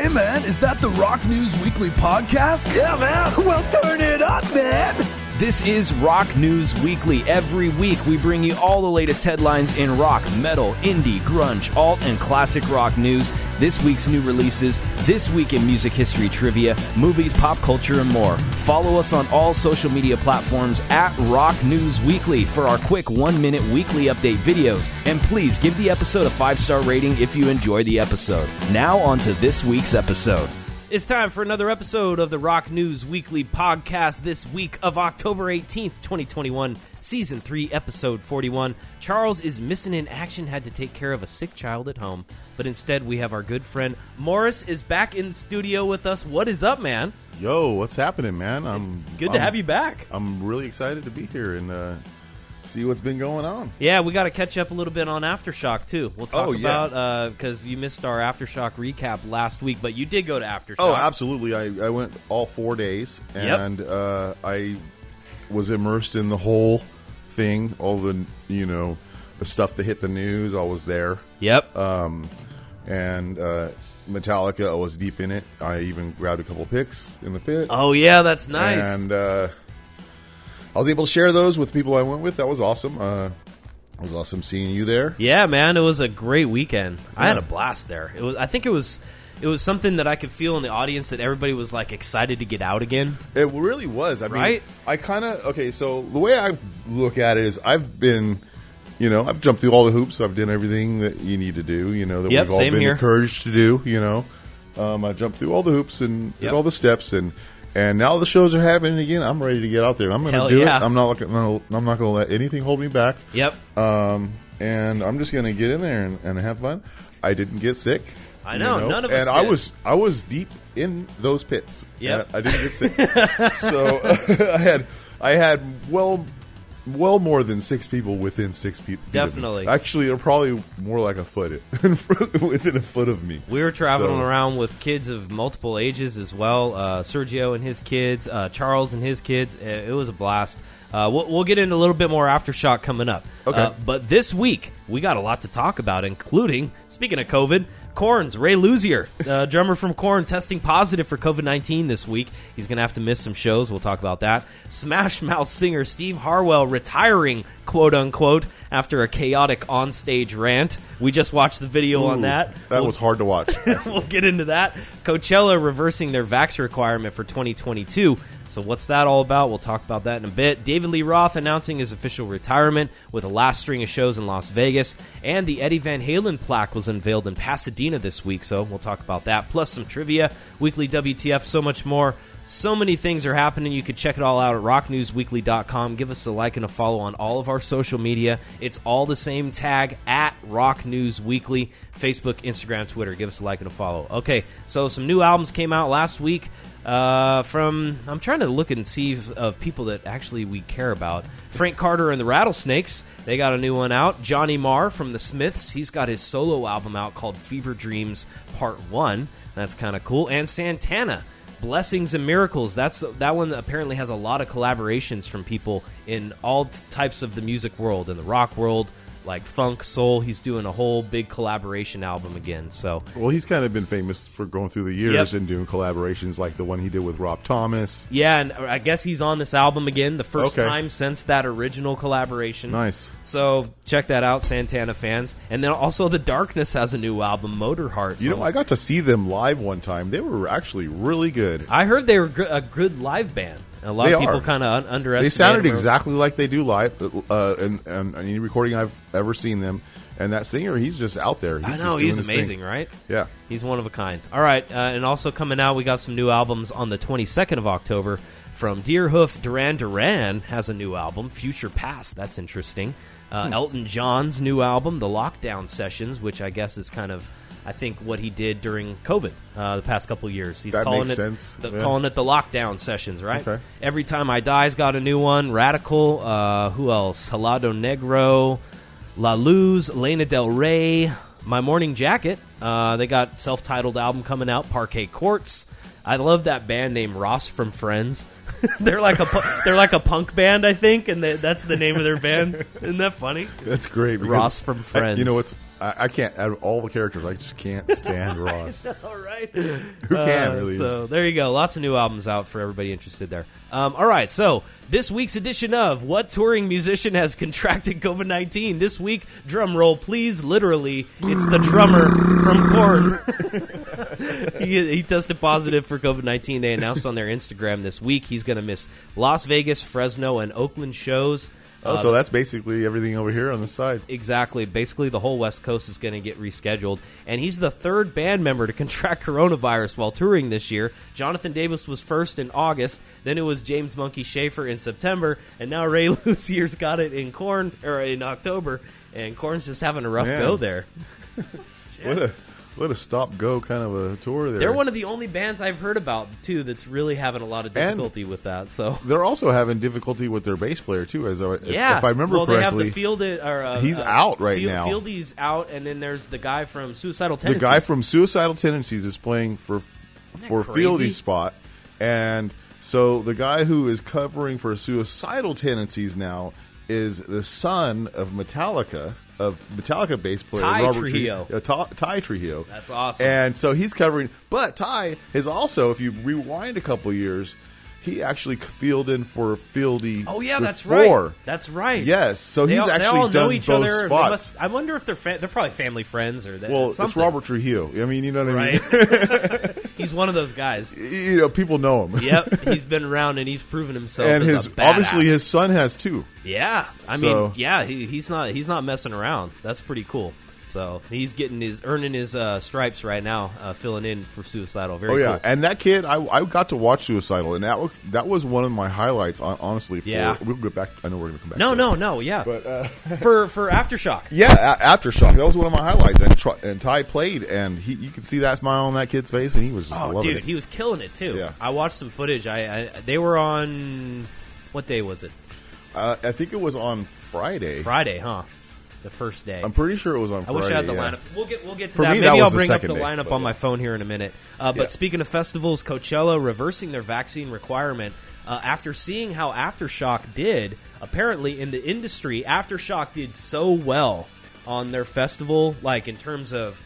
Hey man, is that the Rock News Weekly podcast? Yeah, man. Well, turn it up, man. This is Rock News Weekly. Every week, we bring you all the latest headlines in rock, metal, indie, grunge, alt, and classic rock news. This week's new releases, this week in music history trivia, movies, pop culture, and more. Follow us on all social media platforms at Rock News Weekly for our quick one minute weekly update videos. And please give the episode a five star rating if you enjoy the episode. Now, on to this week's episode. It's time for another episode of the Rock News Weekly podcast this week of October 18th, 2021, Season 3, Episode 41. Charles is missing in action, had to take care of a sick child at home, but instead we have our good friend Morris is back in the studio with us. What is up, man? Yo, what's happening, man? I'm Good to I'm- have you back. I'm really excited to be here and uh, see what's been going on. Yeah, we got to catch up a little bit on Aftershock, too. We'll talk Oh, yeah. about, because you missed our Aftershock recap last week, but you did go to Aftershock. Oh, absolutely. I, I went all four days Yep. and uh, I was immersed in the whole thing. All the you know the stuff that hit the news. I was there, Yep. um, and uh, Metallica. I was deep in it. I even grabbed a couple picks in the pit. oh, yeah, that's nice. And uh, I was able to share those with people I went with. That was awesome. Uh, it was awesome seeing you there. Yeah, man, it was a great weekend. I had a blast there. It was. I think it was. It was something that I could feel in the audience that everybody was like excited to get out again. It really was. I mean, Right? I kind of okay. So the way I look at it is, I've been, you know, I've jumped through all the hoops. I've done everything that you need to do. You know, that Yep, we've all been here. encouraged to do. You know, um, I jumped through all the hoops and did Yep. all the steps, and and now the shows are happening again. I'm ready to get out there. I'm going to do yeah. it. I'm not looking. No, I'm not going to let anything hold me back. Yep. Um, and I'm just going to get in there and, and have fun. I didn't get sick. I know, none of us And I was I was deep in those pits. Yep. And I didn't get sick. so I had I had well well more than six people within six feet. of me. Definitely. Actually, they're probably more like a foot within a foot of me. We were traveling So- around with kids of multiple ages as well. Uh, Sergio and his kids, uh, Charles and his kids. Uh, It was a blast. Uh, we'll, we'll get into a little bit more aftershock coming up. Okay. Uh, but this week we got a lot to talk about, including speaking of COVID, Korn's Ray Luzier, uh, drummer from Corn, testing positive for COVID nineteen this week. He's going to have to miss some shows. We'll talk about that. Smash Mouth singer Steve Harwell retiring, quote unquote, after a chaotic onstage rant. We just watched the video on that. That We'll- was hard to watch. we'll get into that. Coachella reversing their vax requirement for 2022. So, what's that all about? We'll talk about that in a bit. David Lee Roth announcing his official retirement with a last string of shows in Las Vegas. And the Eddie Van Halen plaque was unveiled in Pasadena this week. So, we'll talk about that. Plus, some trivia, weekly WTF, so much more. So many things are happening. You can check it all out at rocknewsweekly.com. Give us a like and a follow on all of our social media. It's all the same tag at Rock News Weekly, Facebook, Instagram, Twitter. Give us a like and a follow. Okay, so some new albums came out last week. Uh, from I'm trying to look and see if, of people that actually we care about. Frank Carter and the Rattlesnakes, they got a new one out. Johnny Marr from the Smiths, he's got his solo album out called Fever Dreams Part One. That's kind of cool. And Santana, Blessings and Miracles. That's that one apparently has a lot of collaborations from people in all t- types of the music world, in the rock world, like funk, soul. He's doing a whole big collaboration album again. So well, he's kind of been famous for going through the years Yep. and doing collaborations like the one he did with Rob Thomas. yeah, and uh, I guess he's on this album again, the first Okay. time since that original collaboration. Nice. So check that out, Santana fans. And then also, The Darkness has a new album, Motorheart. You know, I got to see them live one time. They were actually really good. I heard they were a good live band. A lot They of people kind of un- underestimate. They sounded them. exactly like they do live, uh, and, and any recording I've ever seen them. And that singer, he's just out there. He's I know he's his thing. amazing, right? Yeah. He's one of a kind. All right, uh, and also coming out, we got some new albums on the 22nd of October from Deerhoof. Duran Duran has a new album, Future Past. That's interesting. Uh, Hmm. Elton John's new album, The Lockdown Sessions, which I guess is kind of, I think, what he did during COVID uh, the past couple years. He's That calling it. The, Yeah. calling it the Lockdown Sessions, right? Okay. Every Time I Die's got a new one. Radical. Uh, who else? Helado Negro. La Luz, Lana Del Rey, My Morning Jacket. Uh, they got self-titled album coming out, Parquet Courts. I love that band name Ross from Friends. they're like a they're like a punk band, I think, and they, that's the name of their band. Isn't that funny? That's great. Ross from I- Friends. you know, it's I, I can't. Out of all the characters, I just can't stand Ross. All right. Who can Uh, really? So there you go. Lots of new albums out for everybody interested there. Um, all right. So this week's edition of What Touring Musician Has Contracted COVID 19? This week, drum roll, please. Literally, it's the drummer from Korn. he, he tested positive for COVID 19. They announced on their Instagram this week he's going to miss Las Vegas, Fresno, and Oakland shows. Oh, uh, so that's basically everything over here on the side. Exactly. Basically, the whole West Coast is going to get rescheduled. And he's the third band member to contract coronavirus while touring this year. Jonathan Davis was first in August. Then it was James Munky Shaffer in September. And now Ray Luzier's got it in Korn or in October. And Korn's just having a rough Man. go there. What a what a stop go kind of a tour there. They're one of the only bands I've heard about, too, that's really having a lot of And- difficulty with that. So. They're also having difficulty with their bass player too. As I, if, Yeah, if I remember well, correctly, they have the field. Or, uh, He's uh, out right Field- now. Fieldy's out, and then there's the guy from Suicidal Tendencies. the guy from Suicidal Tendencies is playing for for crazy? Fieldy's spot, and so the guy who is covering for Suicidal Tendencies now is the son of Metallica of Metallica bass player Ty Robert Trujillo. Tri- uh, Ty, Ty Trujillo. That's awesome. And so he's covering, but Ty is also, if you rewind a couple years, he actually filled in for Fieldy. Oh yeah, that's before. right. That's right. Yes, so They he's all, actually all done both other. Spots. must- I wonder if they're fa- they're probably family friends or that. well, it's something, Robert Trujillo. I mean, you know what I mean. right? he's one of those guys. you know, people know him. Yep, he's been around and he's proven himself. and his obviously his son has too. yeah. I So- mean, yeah, he, he's not he's not messing around. That's pretty cool. So he's getting his earning his uh, stripes right now, uh, filling in for suicidal. Very Oh yeah, cool. and that kid, I, I got to watch Suicidal, and that was that was one of my highlights. Honestly, for, Yeah. we'll get back. I know we're going to come back. No, no, that. no. Yeah, But uh, for for aftershock. yeah, a- aftershock. That was one of my highlights, and Tr- and Ty played, and he you could see that smile on that kid's face, and he was just Oh, loving dude, it. he was killing it too. Yeah. I watched some footage. I, I they were on what day was it? Uh, I think it was on Friday. Friday, huh? The first day. I'm pretty sure it was on. I wish I had the yeah. lineup. We'll get we'll get to For that. me, Maybe that I'll bring up the day, lineup but on my phone here in a minute. Uh, but Yeah. speaking of festivals, Coachella reversing their vaccine requirement uh, after seeing how AfterShock did. Apparently, in the industry, AfterShock did so well on their festival, like in terms of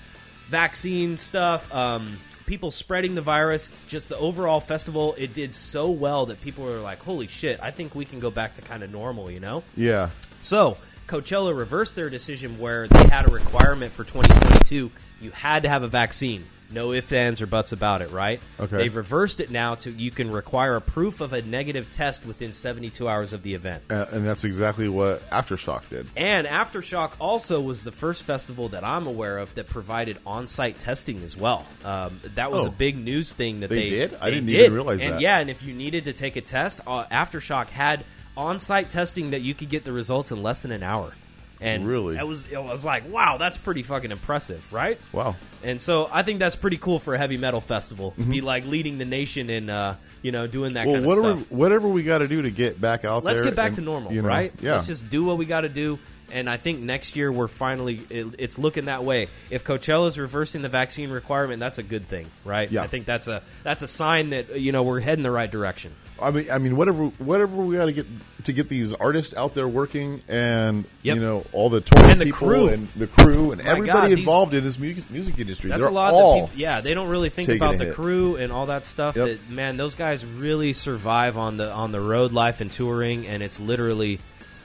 vaccine stuff. Um, People spreading the virus, just the overall festival, it did so well that people were like, "Holy shit! I think we can go back to kind of normal," you know. Yeah, So Coachella reversed their decision where they had a requirement for 2022. You had to have a vaccine. No ifs, ands, or buts about it, right? Okay. They've reversed it now to you can require a proof of a negative test within 72 hours of the event. uh, and that's exactly what Aftershock did. And Aftershock also was the first festival that I'm aware of that provided on-site testing as well. Um, that was Oh. a big news thing that They they, did? I didn't did. even realize and that. yeah, and if you needed to take a test, uh, Aftershock had on-site testing that you could get the results in less than an hour. And Really? it was it was like, wow, that's pretty fucking impressive, right? Wow. And so I think that's pretty cool for a heavy metal festival to be like leading the nation in uh, you know doing that Mm-hmm. Well, kind of whatever stuff. whatever we got to do to get back out there. Let's there. get back and, to normal, you know, right? Yeah. Let's just do what we got to do. And I think next year we're finally it, it's looking that way. If Coachella is reversing the vaccine requirement, that's a good thing, right? Yeah. I think that's a that's a sign that you know we're heading the right direction. I mean, I mean, whatever, whatever we got to get to get these artists out there working, and Yep. you know, all the touring And the people crew. and the crew and everybody God, these- involved in this music, music industry. That's They're a lot. all yeah, they don't really think about the hit. crew and all that stuff. Yep. That man, those guys really survive on the on the road life and touring, and it's literally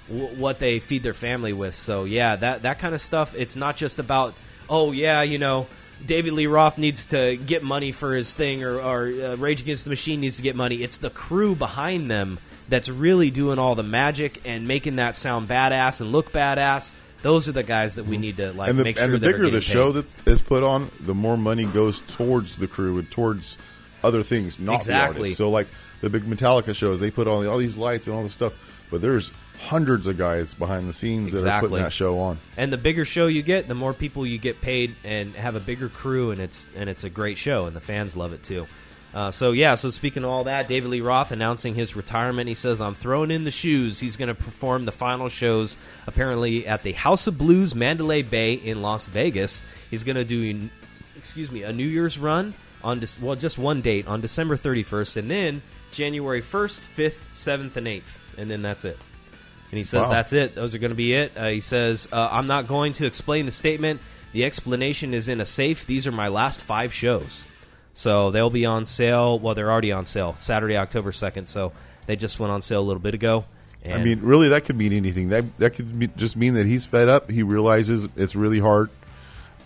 w- what they feed their family with. So yeah, that that kind of stuff. It's not just about oh yeah, you know. David Lee Roth needs to get money for his thing, or, or uh, Rage Against the Machine needs to get money. It's the crew behind them that's really doing all the magic and making that sound badass and look badass. Those are the guys that we need to like and the, make sure and the bigger the getting show that is put on, the more money goes towards the crew and towards other things, not Exactly. the artists. So, like the big Metallica shows, they put on all these lights and all this stuff, but there's hundreds of guys behind the scenes that are putting that show on. And the bigger show you get, the more people you get paid and have a bigger crew, and it's and it's a great show, and the fans love it too. Uh, so yeah, so speaking of all that, David Lee Roth announcing his retirement. He says, "I'm throwing in the shoes." He's going to perform the final shows apparently at the House of Blues Mandalay Bay in Las Vegas. He's going to do, excuse me, a New Year's run on Dec- well, just one date on December 31st, and then January 1st, 5th, 7th, and 8th, and then that's it. And he says Wow. that's it. Those are going to be it. Uh, he says, uh, I'm not going to explain the statement The explanation is in a safe. These are my last five shows. So they'll be on sale. Well, they're already on sale Saturday, October 2nd. So they just went on sale a little bit ago. I mean, really, that could mean anything. That that could be, just mean that he's fed up. He realizes it's really hard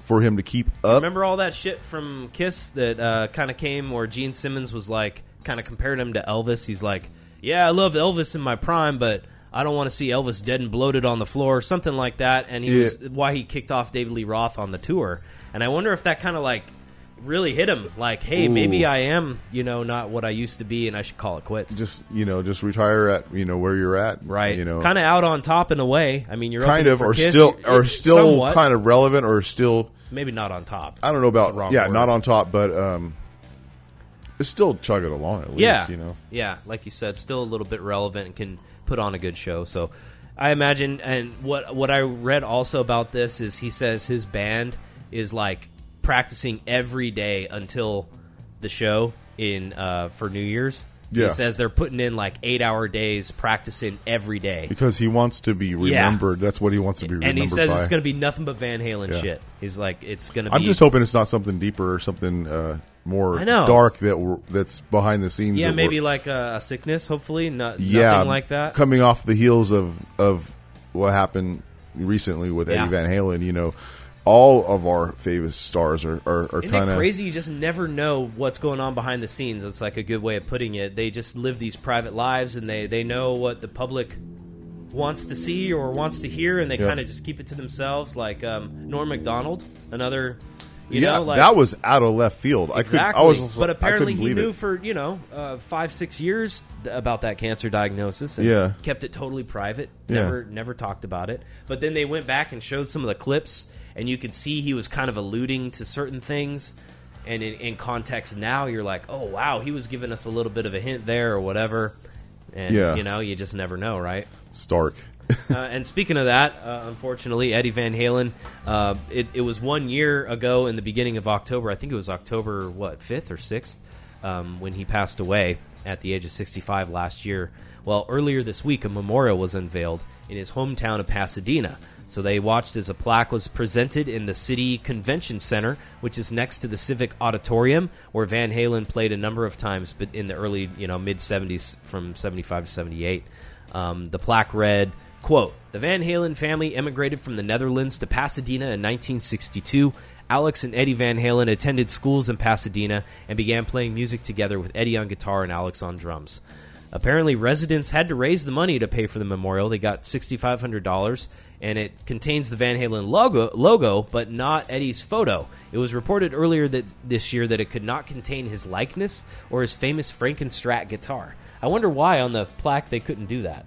for him to keep up. remember all that shit from Kiss that uh, kind of came where Gene Simmons was like, kind of compared him to Elvis. He's like, yeah, I loved Elvis in my prime, but I don't want to see Elvis dead and bloated on the floor, something like that. And he Yeah. was why he kicked off David Lee Roth on the tour. And I wonder if that kind of like really hit him, like, hey, Ooh. maybe I am, you know, not what I used to be, and I should call it quits. Just you know, just retire at you know where you're at. right, You know, kind of out on top in a way. I mean, you're kind of, or Kiss, still, or still somewhat. kind of relevant, or still. maybe not on top. I don't know about wrong yeah, word. not on top, but um, it's still chugging along at least. yeah, you know. yeah, like you said, still a little bit relevant and can put on a good show. So, I imagine, and what what I read also about this is he says his band is like practicing every day until the show in uh, for New Year's. Yeah. He says they're putting in like eight hour days practicing every day. Because he wants to be remembered. That's what he wants to be remembered And he says by. it's going to be nothing but Van Halen Yeah. shit. He's like, it's going to be. I'm just hoping it's not something deeper or something uh, more I know. dark that that's behind the scenes. yeah, maybe like a, a sickness. Hopefully, not yeah, nothing like that. Coming off the heels of of what happened recently with Yeah. Eddie Van Halen, you know, all of our famous stars are are, are kind of crazy? You just never know what's going on behind the scenes. It's like a good way of putting it. They just live these private lives, and they they know what the public wants to see or wants to hear, and they Yeah. kind of just keep it to themselves. Like um, Norm Macdonald, another. You yeah. know, like, that was out of left field. exactly. I, could, I was, but apparently he knew it. for you know uh, five six years about that cancer diagnosis. And Yeah. kept it totally private. Yeah. Never never talked about it. But then they went back and showed some of the clips, and you could see he was kind of alluding to certain things. And in, in context now, you're like, oh wow, he was giving us a little bit of a hint there or whatever. And Yeah. you know, you just never know, right? Stark. Uh, and speaking of that, uh, unfortunately, Eddie Van Halen. Uh, it, it was one year ago in the beginning of October. I think it was October what fifth or sixth um, when he passed away at the age of sixty-five last year. Well, earlier this week, a memorial was unveiled in his hometown of Pasadena. So they watched as a plaque was presented in the City Convention Center, which is next to the Civic Auditorium, where Van Halen played a number of times, but in the early, you know, mid '70s, from '75 to '78. Um, the plaque read, quote, The Van Halen family emigrated from the Netherlands to Pasadena in 1962. Alex and Eddie Van Halen attended schools in Pasadena and began playing music together with Eddie on guitar and Alex on drums. Apparently, residents had to raise the money to pay for the memorial. They got $6,500, and it contains the Van Halen logo, logo, but not Eddie's photo. It was reported earlier that this year that it could not contain his likeness or his famous Frankenstrat guitar. I wonder why on the plaque they couldn't do that.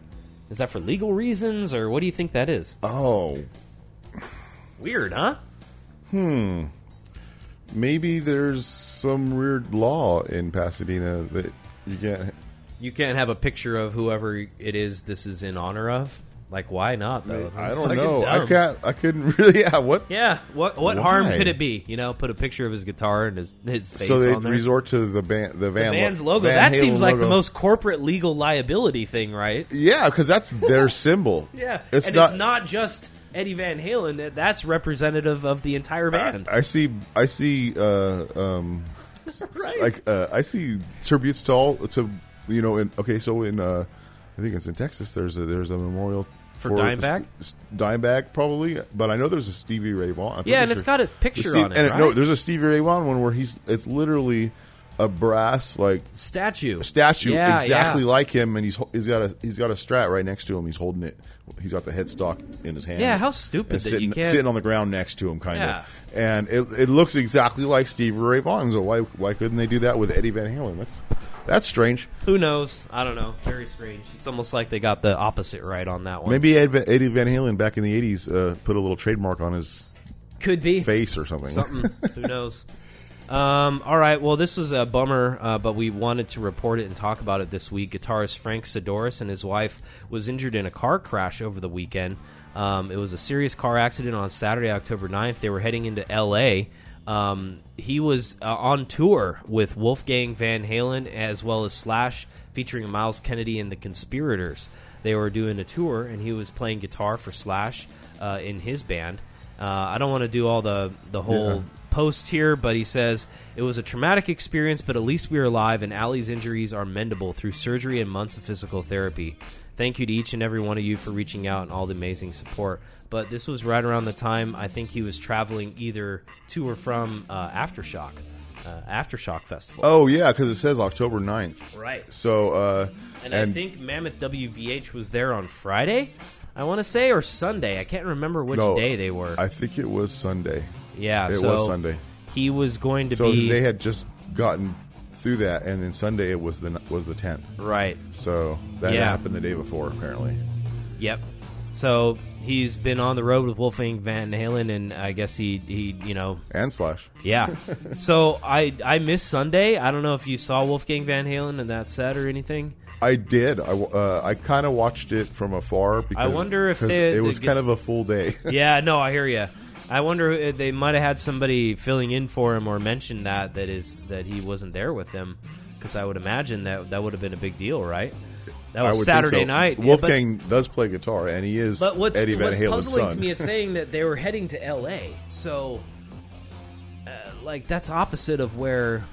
Is that for legal reasons, or what do you think that is? Oh, Weird, huh? Hmm. Maybe there's some weird law in Pasadena that you can't. You can't have a picture of whoever it is this is in honor of. Like, why not though? I don't know. I can't. I couldn't really. Yeah. What? Yeah, what what harm could it be? You know, put a picture of his guitar and his, his face So they on there. resort to the band, the the van, band's lo- logo. Van that Halen seems like the most corporate legal liability thing, right? Yeah, because that's their symbol. Yeah, it's and not. it's not just Eddie Van Halen. That that's representative of the entire band, I see. I see. Uh, um, right? like uh, I see tributes to all to you know. In, okay, so in uh, I think it's in Texas. There's a there's a memorial For Dimebag? S- Dimebag probably, but I know there's a Stevie Ray Vaughan. I'm Yeah, and it's got his picture Steve- on it, And right? no, there's a Stevie Ray Vaughan one where he's it's literally a brass like statue, statue Yeah, exactly yeah. like him, and he's he's got a he's got a strat right next to him. He's holding it. He's got the headstock in his hand. Yeah, how stupid that sitting, you can't- sitting on the ground next to him, kind Yeah. of. And it, it looks exactly like Stevie Ray Vaughan. So why why couldn't they do that with Eddie Van Halen? That's that's strange. Who knows? I don't know. Very strange. It's almost like they got the opposite right on that one. Maybe Ed, Eddie Van Halen back in the '80s uh, put a little trademark on his could be face or something. something. Who knows? Um, all right. Well, this was a bummer, uh, but we wanted to report it and talk about it this week. Guitarist Frank Sidoris and his wife was injured in a car crash over the weekend. Um, it was a serious car accident on Saturday, October 9th. They were heading into L.A. Um, he was uh, on tour with Wolfgang Van Halen as well as Slash, featuring Myles Kennedy and the Conspirators. They were doing a tour, and he was playing guitar for Slash uh, in his band. Uh, I don't want to do all the the whole. Post here, but he says it was a traumatic experience, but at least we are alive, and Allie's injuries are mendable through surgery and months of physical therapy. Thank you to each and every one of you for reaching out and all the amazing support. But this was right around the time I think he was traveling either to or from uh, Aftershock, uh, Aftershock Festival. Oh yeah, because it says October 9th. right. So uh, And, I think Mammoth WVH was there on Friday, I want to say, or Sunday. I can't remember which no, day they were. I think it was Sunday. Yeah, It so was Sunday. He was going to So be they had just gotten through that, and then Sunday it was the was the 10th. right. So that Yeah. happened the day before, apparently. Yep. So he's been on the road with Wolfgang Van Halen, and I guess he he you know And Slash. yeah. so I I missed Sunday. I don't know if you saw Wolfgang Van Halen in that set or anything. I did. I, uh, I kind of watched it from afar because wonder if they- it was get- kind of a full day. yeah, no, I hear you. I wonder if they might have had somebody filling in for him or mentioned that that is that he wasn't there with them because I would imagine that that would have been a big deal, right? That I was would Saturday think so. night. Yeah, but- Wolfgang does play guitar, and he is But what's, Eddie Van what's Halen's puzzling son. to me is saying that they were heading to L.A. So, uh, like, that's opposite of where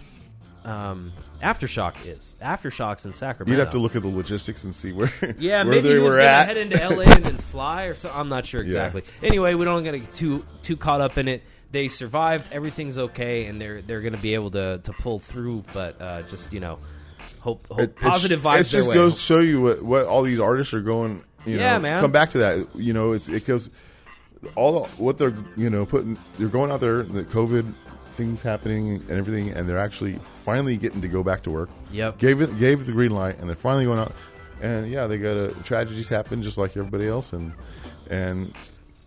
um, Aftershock is. Aftershock's in Sacramento. You'd have to look at the logistics and see where Yeah, where maybe they he was were gonna at. head into L.A. and then fly, or so. I'm not sure exactly. Anyway, we don't get to get too too caught up in it. They survived. Everything's okay, and they're they're going to be able to to pull through. But uh, just you know, hope, hope It- it positive vibes. It their just way. goes to show you what, what all these artists are going. You Yeah, know, man. Come back to that. You know, it's it goes all the, what they're you know putting. They're going out there. The COVID things happening and everything, and they're actually finally getting to go back to work. Yep. Gave it gave it the green light, and they're finally going out. And yeah, they got a tragedies happen just like everybody else, and and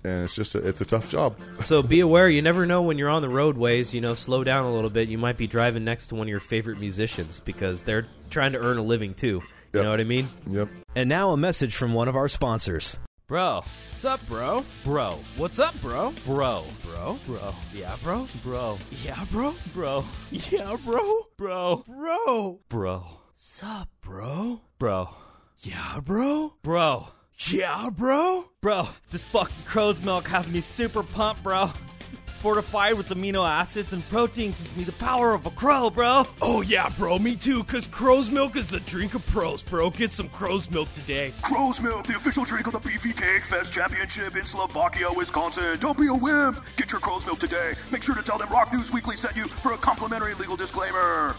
and it's just a, it's a tough job. So be aware. You never know when you're on the roadways. You know, slow down a little bit. You might be driving next to one of your favorite musicians because they're trying to earn a living too. You Yep. know what I mean? Yep. And now a message from one of our sponsors. Bro, What's up, bro? bro, What's up, bro? bro, Bro? bro, Yeah, bro? bro, Yeah, bro? bro, Yeah, bro? bro, Bro? bro, Sup, bro? bro, Yeah, bro? bro, Yeah, bro? bro. This fucking crow's milk has me super pumped, bro. Fortified with amino acids and protein gives me the power of a crow, bro. Oh, yeah, bro, me too, because crow's milk is the drink of pros, bro. Get some crow's milk today. Crow's Milk, the official drink of the Beefy Cake Fest Championship in Slovakia, Wisconsin. Don't be a wimp. Get your Crow's Milk today. Make sure to tell them Rock News Weekly sent you for a complimentary legal disclaimer.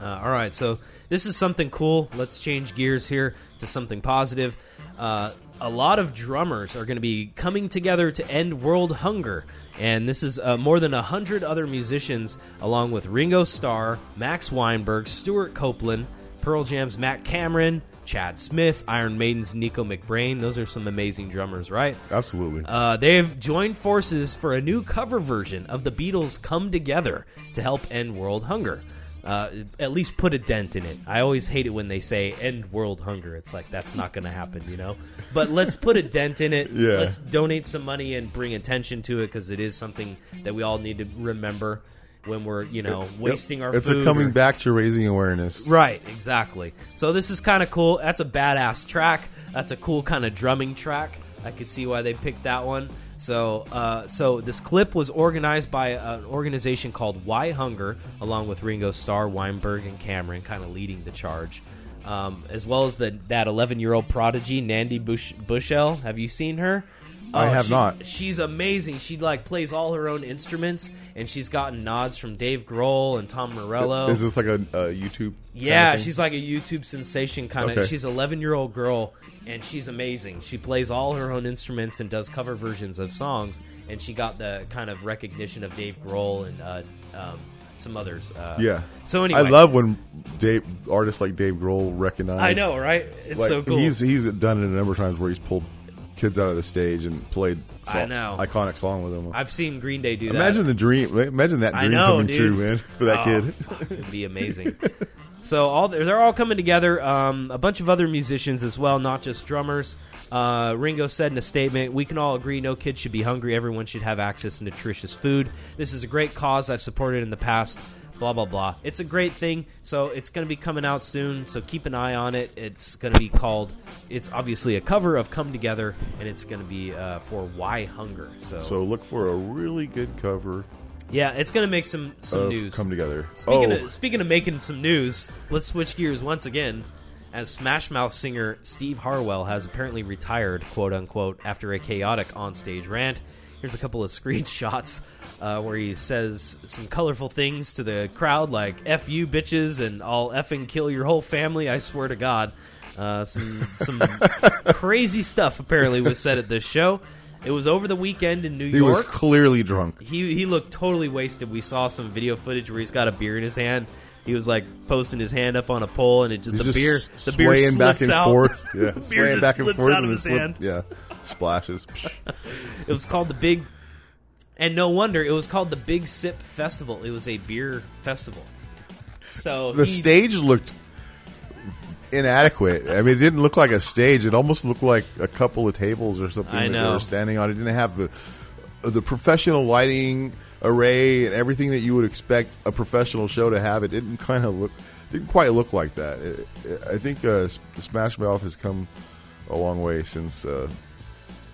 Uh, all right, so this is something cool. Let's change gears here to something positive. Uh, a lot of drummers are going to be coming together to end world hunger, and this is uh, more than a hundred other musicians, along with Ringo Starr, Max Weinberg, Stewart Copeland, Pearl Jam's Matt Cameron, Chad Smith, Iron Maiden's Nicko McBrain. Those are some amazing drummers, right? Absolutely. Uh, they've joined forces for a new cover version of the Beatles' "Come Together" to help end world hunger. Uh, at least put a dent in it. I always hate it when they say "end world hunger." It's like that's not going to happen, you know. But let's put a dent in it. Yeah. Let's donate some money and bring attention to it because it is something that we all need to remember when we're, you know, wasting our it's food. a coming or- back to raising awareness. Right, exactly. So this is kind of cool. That's a badass track. That's a cool kind of drumming track. I could see why they picked that one. So, uh, so this clip was organized by an organization called WhyHunger, along with Ringo Starr, Weinberg, and Cameron, kind of leading the charge, um, as well as the that 11 year old prodigy Nandi Bush, Bushell. Have you seen her? I have she- not. She's amazing. She like plays all her own instruments, and she's gotten nods from Dave Grohl and Tom Morello. Is this like a, a YouTube? Yeah, she's like a YouTube sensation kind of. Okay. She's an 11 year old girl, and she's amazing. She plays all her own instruments and does cover versions of songs. And she got the kind of recognition of Dave Grohl and uh, um, some others. Uh, Yeah. So anyway, I love when Dave artists like Dave Grohl recognize. I know, right? It's Like, so cool. He's he's done it a number of times where he's pulled kids out of the stage and played I know. iconic song with them. I've seen Green Day do that. Imagine the dream. Imagine that I dream know, coming dude. true, man, for that Oh, kid. fuck, it'd be amazing. so all they're all coming together. Um, a bunch of other musicians as well, not just drummers. Uh, Ringo said in a statement, "We can all agree no kid should be hungry. Everyone should have access to nutritious food. This is a great cause I've supported in the past." Blah blah blah. It's a great thing. So it's going to be coming out soon. So keep an eye on it. It's going to be called. It's obviously a cover of "Come Together," and it's going to be uh, for "WhyHunger." So, So look for a really good cover yeah, it's going to make some some news. Come Together. Speaking oh, of speaking of making some news, let's switch gears once again. As Smash Mouth singer Steve Harwell has apparently retired, quote unquote, after a chaotic onstage rant. Here's a couple of screenshots uh, where he says some colorful things to the crowd, like "f you bitches" and "I'll effing kill your whole family." I swear to God. Uh, some some crazy stuff apparently was said at this show. It was over the weekend in New he York was clearly drunk. he he looked totally wasted. We saw some video footage where he's got a beer in his hand. He was like posting his hand up on a pole, and it just He's the just beer the beer slips back and out. forth. Yeah, the beer swaying just back and slips forth out and of his slip- hand. Yeah, splashes. It was called the Big, and no wonder it was called the Big Sip Festival. It was a beer festival. So the he- stage looked inadequate. I mean, it didn't look like a stage. It almost looked like a couple of tables or something I that they know. were standing on. It didn't have the the professional lighting array and everything that you would expect a professional show to have. It didn't kind of look didn't quite look like that. It, it, I think uh, Smash Mouth has come a long way since. Uh,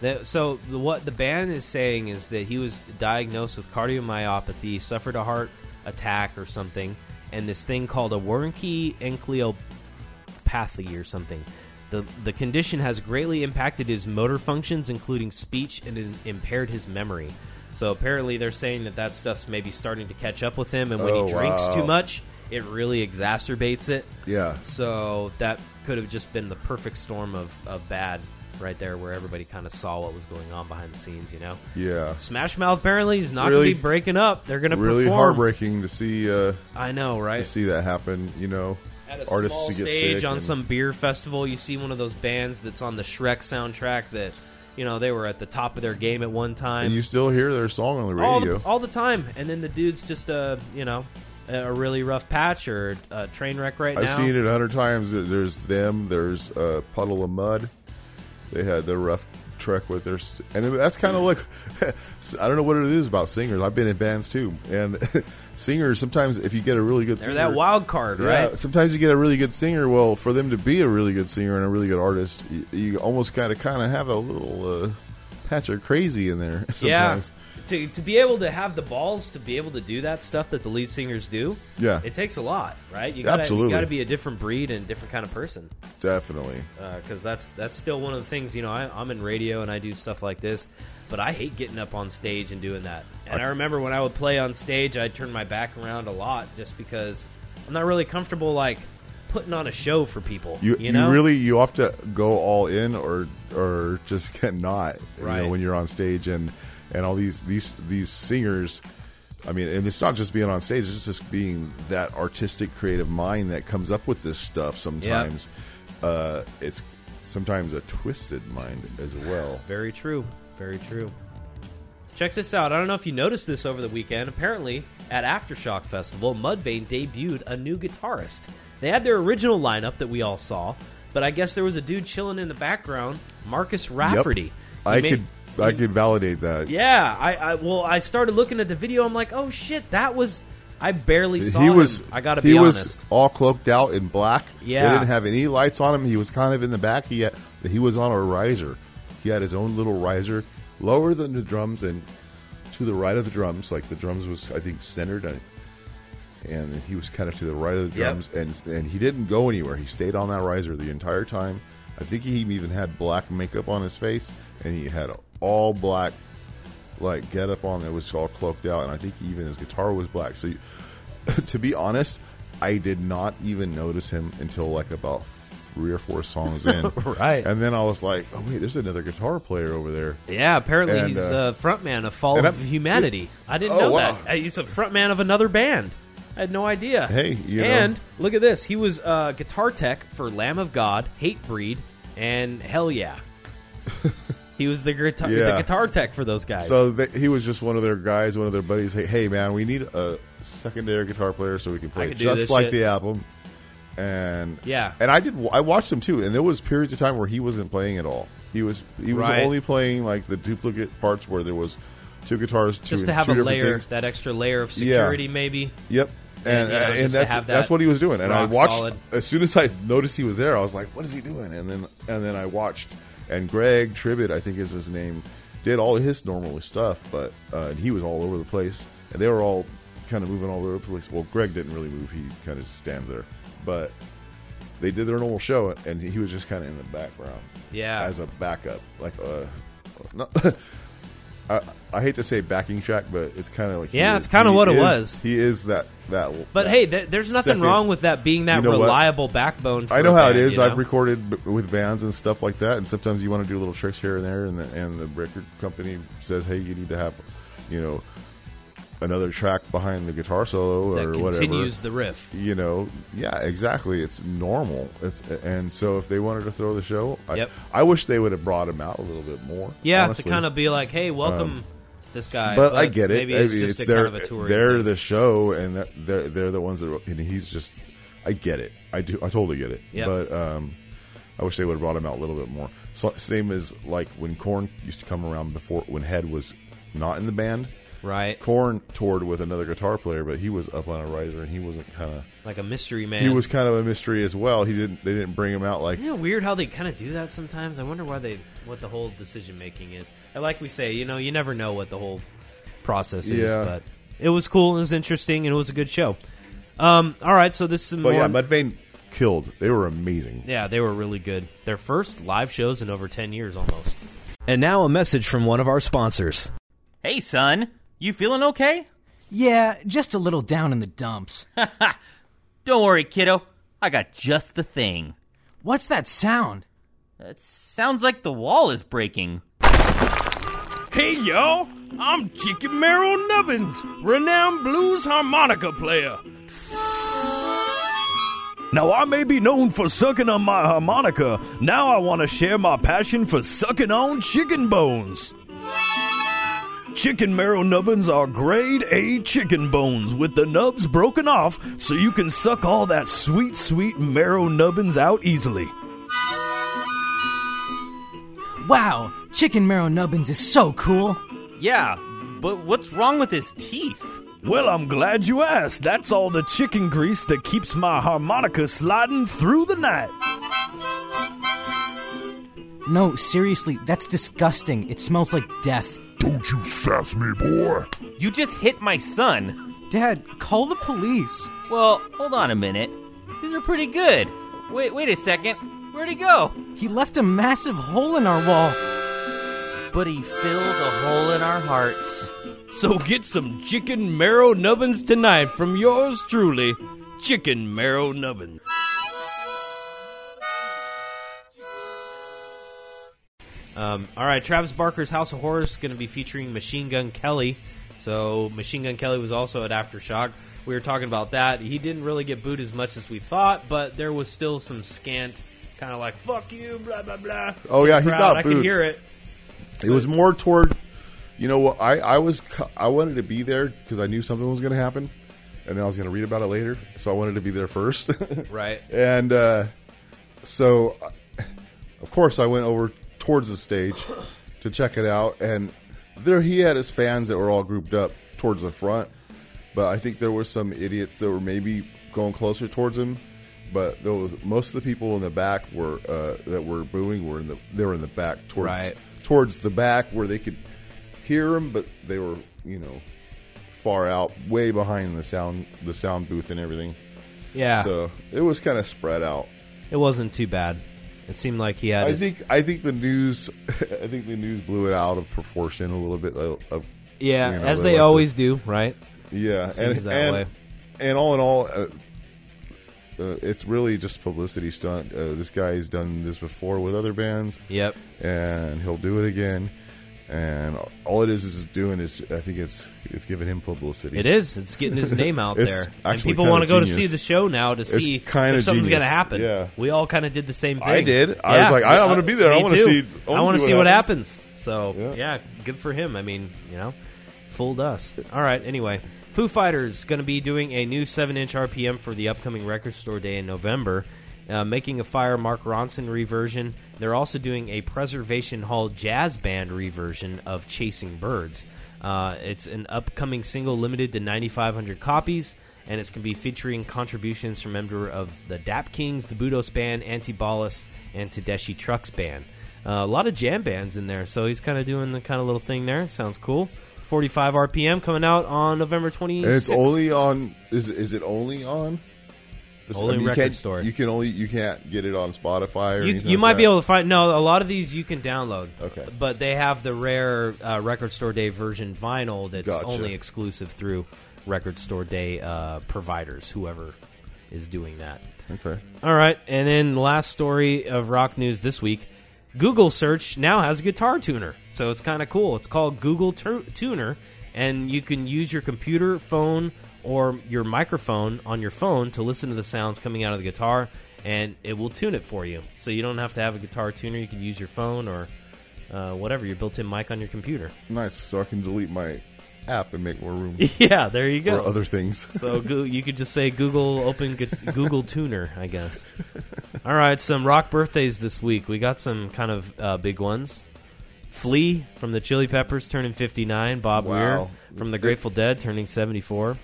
That, so the, what the band is saying is that he was diagnosed with cardiomyopathy, suffered a heart attack or something, and this thing called a Wernicke encephalopathy or something. The the condition has greatly impacted his motor functions, including speech, and in- impaired his memory. So apparently, they're saying that that stuff's maybe starting to catch up with him, and when Oh, he drinks wow. too much, it really exacerbates it. yeah, So that could have just been the perfect storm of, of bad right there where everybody kind of saw what was going on behind the scenes, you know? yeah. Smash Mouth apparently is not Really- going to be breaking up. They're going to Really perform. heartbreaking to see uh, I know, right? to see that happen. You know, At a artists small to get stage sick on and- some beer festival, you see one of those bands that's on the Shrek soundtrack that, you know, they were at the top of their game at one time. and you still hear their song on the all radio. the, all the time. And then the dude's just a, you know, a really rough patch or a train wreck right now. I've seen it a hundred times. There's them. There's uh, Puddle of Mudd. They had the rough trek with their, and that's kind of like I don't know what it is about singers. I've been in bands too, and singers sometimes if you get a really good They're singer, that wild card, yeah, right? Sometimes you get a really good singer. Well, for them to be a really good singer and a really good artist, you, you almost got to kind of have a little uh, patch of crazy in there. Sometimes. Yeah. To, to be able to have the balls to be able to do that stuff that the lead singers do, Yeah. it takes a lot, right? You gotta, Absolutely. You got to be a different breed and a different kind of person, definitely. Uh, because that's that's still one of the things. You know, I, I'm in radio and I do stuff like this, but I hate getting up on stage and doing that. And I remember when I would play on stage, I'd turn my back around a lot just because I'm not really comfortable like putting on a show for people. You, You, know, really you have to go all in or or just get not you know, Right. when you're on stage and and all these these these singers I mean and it's not just being on stage it's just being that artistic creative mind that comes up with this stuff sometimes uh it's sometimes a twisted mind as well Very true. Very true. Check this out. I don't know if you noticed this over the weekend. Apparently, at Aftershock Festival, Mudvayne debuted a new guitarist. They had their original lineup that we all saw, but I guess there was a dude chilling in the background, Marcus Rafferty. Yep. I made- could I can validate that Yeah, I, I well, I started looking at the video. I'm like, oh shit, that was. I barely saw he him. was I got to he be was honest. all cloaked out in black. Yeah. they didn't have any lights on him. He was kind of in the back. He had, he was on a riser. He had his own little riser, lower than the drums and to the right of the drums. Like the drums was I think centered, on, and he was kind of to the right of the Yep. drums. And and he didn't go anywhere. He stayed on that riser the entire time. I think he even had black makeup on his face, and he had all black like get up on that was all cloaked out, and I think even his guitar was black. So, to be honest, I did not even notice him until like about three or four songs in, Right. And then I was like, oh wait, there's another guitar player over there. Yeah, apparently And, he's uh, a frontman of Fall of Humanity. I didn't Oh, know wow. that. Uh, He's a frontman of another band. I had no idea. Hey, you know. and look at this. He was uh, guitar tech for Lamb of God, Hatebreed, and Hellyeah. he was the guitar, the guitar tech for those guys. So th- he was just one of their guys, one of their buddies. Hey, hey man, we need a secondary guitar player so we can play I it could do just like shit. the album. And Yeah. and I did. I watched him too, and there was periods of time where he wasn't playing at all. He was he was Right. only playing like the duplicate parts where there was two guitars, two, just to have a layer, things. that extra layer of Yeah. security, maybe. Yep. And, you know, and that's that that's what he was doing. And I watched solid. as soon as I noticed he was there, I was like, "What is he doing?" And then and then I watched, and Greg Tribbett, I think is his name, did all his normal stuff, but uh, he was all over the place, and they were all kind of moving all over the place. Well, Greg didn't really move; he kind of just stands there, but. They did their normal show, and he was just kind of in the background, Yeah. as a backup. Like, uh, not, I, I hate to say backing track, but it's kind of like Yeah, it's kinda he what it is- was. He is that that. But that hey, th- there's nothing second- wrong with that being that You know what? reliable backbone. For I know a how it band, is. you know? I've recorded b- with bands and stuff like that, and sometimes you want to do little tricks here and there, and the, and the record company says, "Hey, you need to have, you know, another track behind the guitar solo that or continues whatever." Continues the riff. you know, yeah, exactly. It's normal. It's and so if they wanted to throw the show, I, Yep. I wish they would have brought him out a little bit more. Yeah, honestly. to kind of be like, hey, welcome this guy. But, I get it. Maybe I it's mean, just a their, kind of a touring they're thing. the show, and that, they're they're the ones that. And he's just. I get it. I do. I totally get it. Yep. But um, I wish they would have brought him out a little bit more. So, same as like when Korn used to come around before when Head was not in the band. Right, Korn toured with another guitar player, but he was up on a riser, and he wasn't kind of. like a mystery man. He was kind of a mystery as well. He didn't. They didn't bring him out like. Isn't it weird how they kind of do that sometimes? I wonder why they, what the whole decision making is. And like we say, you know, you never know what the whole process is. Yeah. But it was cool. It was interesting, and it was a good show. Um, all right, so this is some But more. yeah, Mudvayne killed. They were amazing. yeah, they were really good. Their first live shows in over ten years, almost. And now a message from one of our sponsors. Hey, son, you feeling okay? Yeah, just a little down in the dumps. Don't worry, kiddo. I got just the thing. What's that sound? It sounds like the wall is breaking. Hey, y'all! I'm Chicken Merrill Nubbins, renowned blues harmonica player. Now, I may be known for sucking on my harmonica. Now, I want to share my passion for sucking on chicken bones. Chicken marrow nubbins are grade A chicken bones with the nubs broken off so you can suck all that sweet, sweet marrow nubbins out easily. Wow, chicken marrow nubbins is so cool. Yeah, but what's wrong with his teeth? Well, I'm glad you asked. That's all the chicken grease that keeps my harmonica sliding through the night. No, seriously, that's disgusting. It smells like death. Don't you sass me, boy. You just hit my son. Dad, call the police. Well, hold on a minute. These are pretty good. Wait, wait a second. Where'd he go? He left a massive hole in our wall. But he filled a hole in our hearts. So get some chicken marrow nubbins tonight from yours truly, Chicken Marrow Nubbins. Um, all right, Travis Barker's House of Horrors is going to be featuring Machine Gun Kelly. So Machine Gun Kelly was also at Aftershock. We were talking about that. He didn't really get booed as much as we thought, but there was still some scant, kind of like "fuck you," blah blah blah. Oh, yeah, he got I could booed. hear it. It was more toward, you know, what I I was I wanted to be there because I knew something was going to happen, and then I was going to read about it later. So I wanted to be there first, Right. and uh, so uh, of course I went over towards the stage to check it out, and there he had his fans that were all grouped up towards the front, but I think there were some idiots that were maybe going closer towards him. But those most of the people in the back were uh, that were booing were in the they were in the back towards Right. towards the back where they could hear him, but they were you know far out, way behind the sound the sound booth and everything. Yeah, So it was kind of spread out. it wasn't too bad. It seemed like he had. I his- think I think the news I think the news blew it out of proportion a little bit. Of, of yeah, you know, as they they like to- always do, right? yeah, and and, and all in all, uh, uh, it's really just publicity stunt. Uh, this guy's done this before with other bands, Yep. and he'll do it again. And all it is is doing is I think it's it's giving him publicity. It is. It's getting his name out there, and people want to go to see the show now to see kinda if something's going to happen. Yeah. we all kind of did the same thing. I did. I was like, I- I'm gonna be there. I wanna see- I I want to see see what what happens. happens. So Yeah. yeah, good for him. I mean, you know, fooled us. All right. Anyway, Foo Fighters going to be doing a new seven-inch RPM for the upcoming Record Store Day in November. Uh, making a Fire Mark Ronson reversion. They're also doing a Preservation Hall jazz band reversion of Chasing Birds. Uh, it's an upcoming single limited to 9,500 copies, and it's going to be featuring contributions from member of the Dap Kings, the Budos Band, Antibalas, and Tedeschi Trucks Band. Uh, a lot of jam bands in there, so he's kind of doing the kind of little thing there. Sounds cool. 45 RPM coming out on November 26th. And it's only on. Is is it only on? Only you record can't- store. You can only you can't get it on Spotify or You, anything you like might that? be able to find no. A lot of these you can download. Okay. but they have the rare uh, Record Store Day version vinyl that's Gotcha. only exclusive through Record Store Day uh, providers. Whoever is doing that. Okay. All right, and then last story of rock news this week: Google search now has a guitar tuner, so it's kind of cool. It's called Google Tu- Tuner, and you can use your computer, phone, or your microphone on your phone to listen to the sounds coming out of the guitar, and it will tune it for you. So you don't have to have a guitar tuner; you can use your phone or uh, whatever your built-in mic on your computer. Nice. So I can delete my app and make more room yeah, there you go. for other things. So go, you could just say Google open Gu- Google Tuner, I guess. All right, some rock birthdays this week. We got some kind of uh, big ones. Flea from the Chili Peppers turning 59. Bob Wow. Weir from the Grateful Dead turning 74.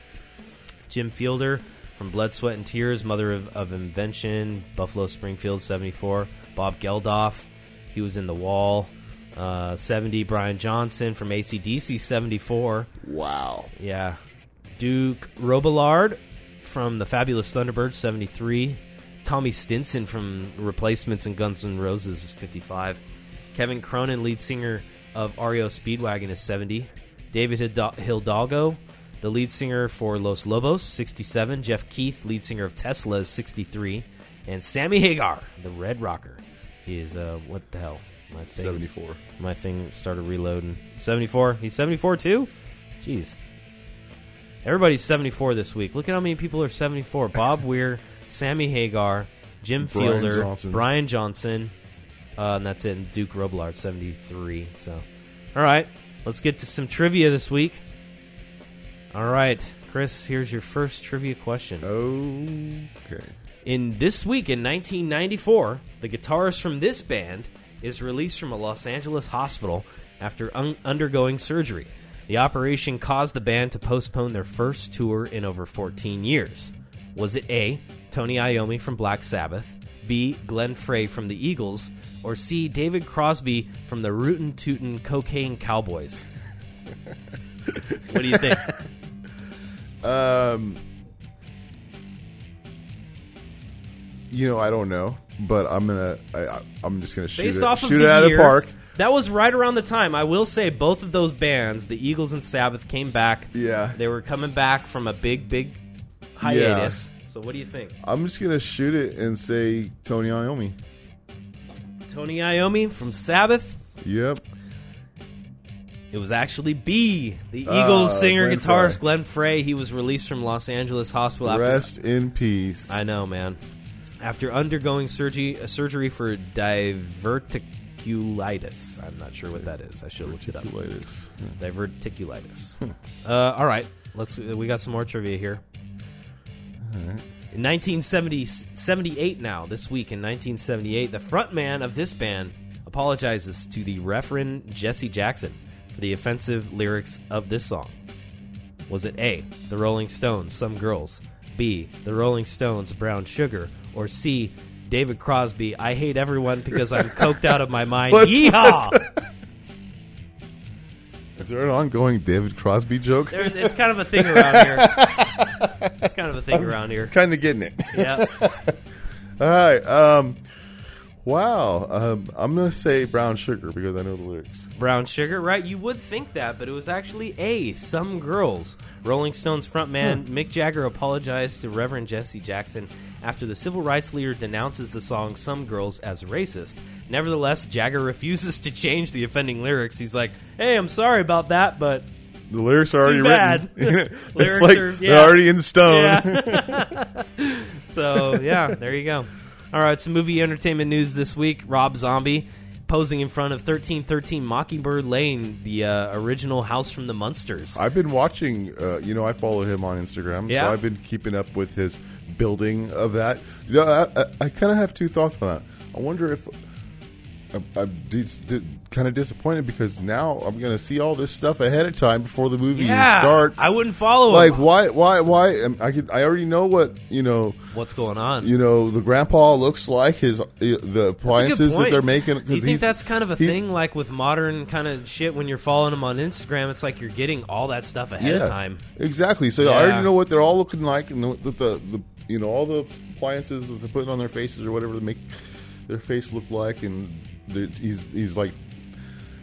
Jim Fielder from Blood, Sweat, and Tears, Mother of, of Invention, Buffalo Springfield 74. Bob Geldof, he was in The Wall. Uh, 70. Brian Johnson from ACDC 74. Wow. Yeah. Duke Robillard from the Fabulous Thunderbirds, 73. Tommy Stinson from Replacements and Guns N' Roses is 55. Kevin Cronin, lead singer of REO Speedwagon, is 70. David Hid- Hidalgo, the lead singer for Los Lobos, 67. Jeff Keith, lead singer of Tesla, is 63. And Sammy Hagar, the Red Rocker, is, uh, what the hell? My thing, 74. My thing started reloading. 74? He's 74 too? Jeez. Everybody's 74 this week. Look at how many people are 74. Bob Weir, Sammy Hagar, Jim Brian Fielder, Johnson. Brian Johnson, uh, and that's it. And Duke Robillard, 73. So, all right, let's get to some trivia this week. All right, Chris, here's your first trivia question. Okay. In this week in 1994, the guitarist from this band is released from a Los Angeles hospital after un- undergoing surgery. The operation caused the band to postpone their first tour in over 14 years. Was it A. Tony Iommi from Black Sabbath, B. Glenn Frey from the Eagles, or C. David Crosby from the Rootin' Tootin' Cocaine Cowboys? what do you think? Um, you know, I don't know, but I'm gonna. I, I, I'm just gonna shoot Based it, off shoot of it the out of year, the park. That was right around the time. I will say both of those bands, the Eagles and Sabbath, came back. Yeah. They were coming back from a big, big hiatus. So what do you think? I'm just gonna shoot it and say Tony Iommi. Tony Iommi from Sabbath. Yep. It was actually B. The Ah, Eagles singer Glenn guitarist Frey. Glenn Frey. He was released from Los Angeles Hospital after Rest in peace. I know, man. After undergoing surgery, uh, surgery for diverticulitis. I'm not sure what that is. I should look it up. Diverticulitis. Diverticulitis. uh, all right, let's. We got some more trivia here. In 1978 now, this week in 1978, the frontman of this band apologizes to the Reverend Jesse Jackson for the offensive lyrics of this song. Was it A, The Rolling Stones, Some Girls, B, The Rolling Stones, Brown Sugar, or C, David Crosby, I hate everyone because I'm coked out of my mind. Yeehaw! Is there an ongoing David Crosby joke? There's, it's kind of a thing around here. It's kind of a thing around here. Kind of getting it. Yeah. All right. Um, wow. Um, I'm gonna say brown sugar because I know the lyrics. Brown Sugar, right? You would think that, but it was actually A, Some Girls. Rolling Stones frontman Mick Jagger apologized to Reverend Jesse Jackson after the civil rights leader denounces the song Some Girls as racist. Nevertheless, Jagger refuses to change the offending lyrics. He's like, hey, I'm sorry about that, but The lyrics are already too bad. written. it's lyrics like are, they're already in stone. Yeah. so yeah, there you go. All right, some movie entertainment news this week. Rob Zombie posing in front of 1313 Mockingbird Lane, the uh, original house from the Munsters. I've been watching. Uh, you know, I follow him on Instagram, Yeah. so I've been keeping up with his building of that. Yeah, I, I, I kind of have two thoughts on that. I wonder if I'm, I'm dis- di- kind of disappointed because now I'm going to see all this stuff ahead of time before the movie Yeah, starts. I wouldn't follow it. Like him. why? Why? Why? um, I could. I already know what you know. What's going on? You know the grandpa looks like his uh, the That's a good appliances that they're making. Do you think he's- that's kind of a thing, like with modern kind of shit? When you're following them on Instagram, it's like you're getting all that stuff ahead of time. Exactly. So I already know what they're all looking like, and the, the, the, the you know all the appliances that they're putting on their faces or whatever to make their face look like, and they're- he's he's like.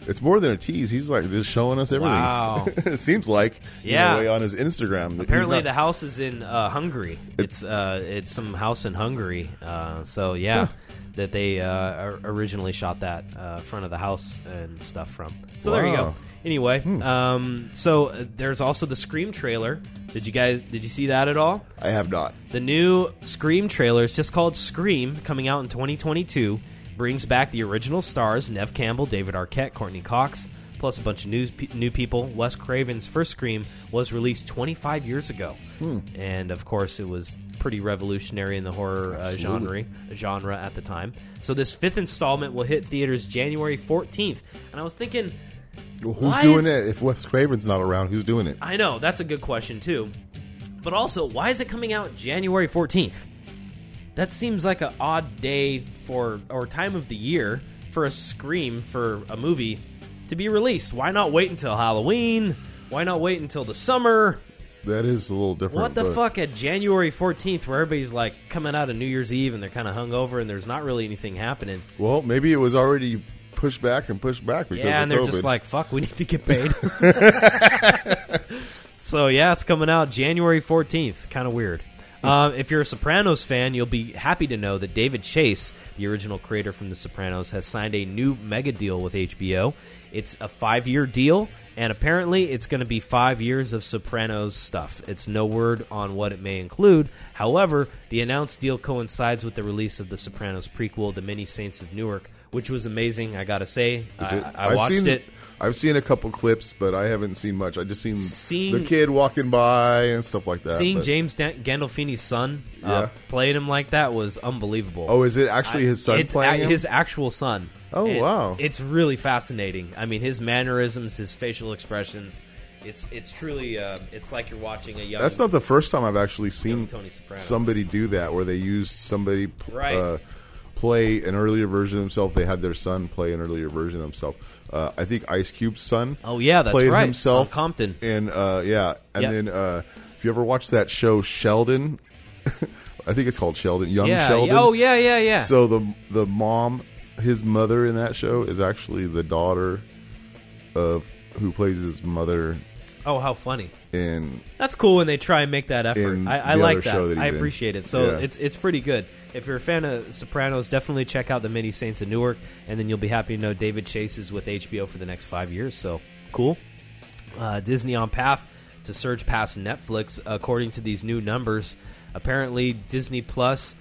It's more than a tease. He's like just showing us everything. Wow. it seems like Yeah. way on his Instagram. Apparently, not- the house is in uh, Hungary. It's uh, it's some house in Hungary. Uh, so yeah, that they uh, originally shot that uh, front of the house and stuff from. So there you go. Wow. Anyway, um, so uh, there's also the Scream trailer. Did you guys did you see that at all? I have not. The new Scream trailer is just called Scream, coming out in 2022. Brings back the original stars Neve Campbell, David Arquette, Courteney Cox, plus a bunch of new, new people. Wes Craven's first Scream was released 25 years ago. And of course, it was pretty revolutionary in the horror uh, genre, genre at the time. So this fifth installment will hit theaters January 14th. And I was thinking, Well, who's doing is- it? If Wes Craven's not around, who's doing it? I know that's a good question too, but also why is it coming out January fourteenth? That seems like an odd day for or time of the year for a Scream for a movie to be released. Why not wait until Halloween? Why not wait until the summer? That is a little different. What the but- fuck at January 14th where everybody's like coming out of New Year's Eve and they're kind of hungover and there's not really anything happening. Well, maybe it was already pushed back and pushed back because Yeah, and they're COVID. just like, fuck, we need to get paid. so, yeah, it's coming out January 14th. Kind of weird. Um, if you're a Sopranos fan, you'll be happy to know that David Chase, the original creator from The Sopranos, has signed a new mega deal with HBO. It's a five year deal, and apparently it's going to be five years of Sopranos stuff. It's no word on what it may include. However, the announced deal coincides with the release of the Sopranos prequel, The Many Saints of Newark, which was amazing, I gotta say. I, it? I I've watched seen, it. I've seen a couple clips, but I haven't seen much. I just seen Seeing- the kid walking by and stuff like that. Seeing but- James Dan- Gandolfini's son uh, Yeah. playing him like that was unbelievable. Oh, is it actually his son it's playing a- him? his actual son. Oh, And wow. It's really fascinating. I mean, his mannerisms, his facial expressions. It's it's truly uh, it's like you're watching a young. That's not the first time I've actually seen Tony Soprano. somebody do that, where they used somebody Right. uh, play an earlier version of himself. They had their son play an earlier version of himself. Uh, I think Ice Cube's son. Oh, yeah, that's played right, Himself on Compton. and uh, yeah, and Yep. then uh, if you ever watched that show Sheldon, I think it's called Sheldon, Young yeah. Sheldon. Oh yeah, yeah, yeah. So the the mom, his mother in that show is actually the daughter of who plays his mother oh, how funny. In That's cool when they try and make that effort. In I, I the like other that. show that I he's in. appreciate it. So Yeah. it's it's pretty good. If you're a fan of Sopranos, definitely check out the Many Saints of Newark, and then you'll be happy to know David Chase is with HBO for the next five years. So cool. Uh, Disney on path to surge past Netflix, according to these new numbers. Apparently, Disney Plus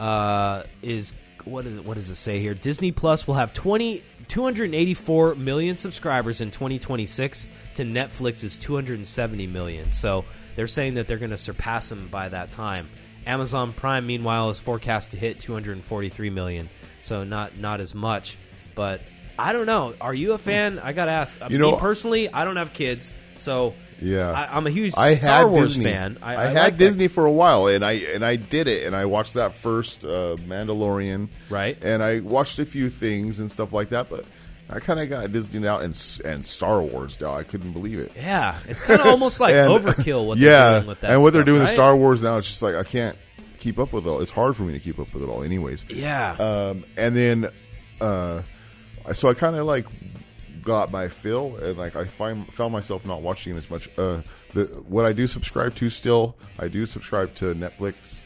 uh, is what is what does it say here? Disney Plus will have 20, 284 million subscribers in 2026 to Netflix's 270 million. So they're saying that they're going to surpass them by that time. Amazon Prime, meanwhile, is forecast to hit 243 million. So not not as much, but I don't know. Are you a fan? I gotta ask. You Me know- personally, I don't have kids, so Yeah, I, I'm a huge I Star had Wars Disney. fan. I, I, I had like that- Disney for a while, and I and I did it, and I watched that first uh, Mandalorian, Right. And I watched a few things and stuff like that, but I kind of got Disney out and and Star Wars now. I couldn't believe it. Yeah, it's kind of almost like And- overkill. What yeah, they're doing with that, and what they're doing right? with Star Wars now, it's just like I can't keep up with it all. It's hard for me to keep up with it all, anyways. Yeah. Um, and then, uh, so I kind of like got my fill, and like I find found myself not watching as much. Uh, the what I do subscribe to still, I do subscribe to Netflix.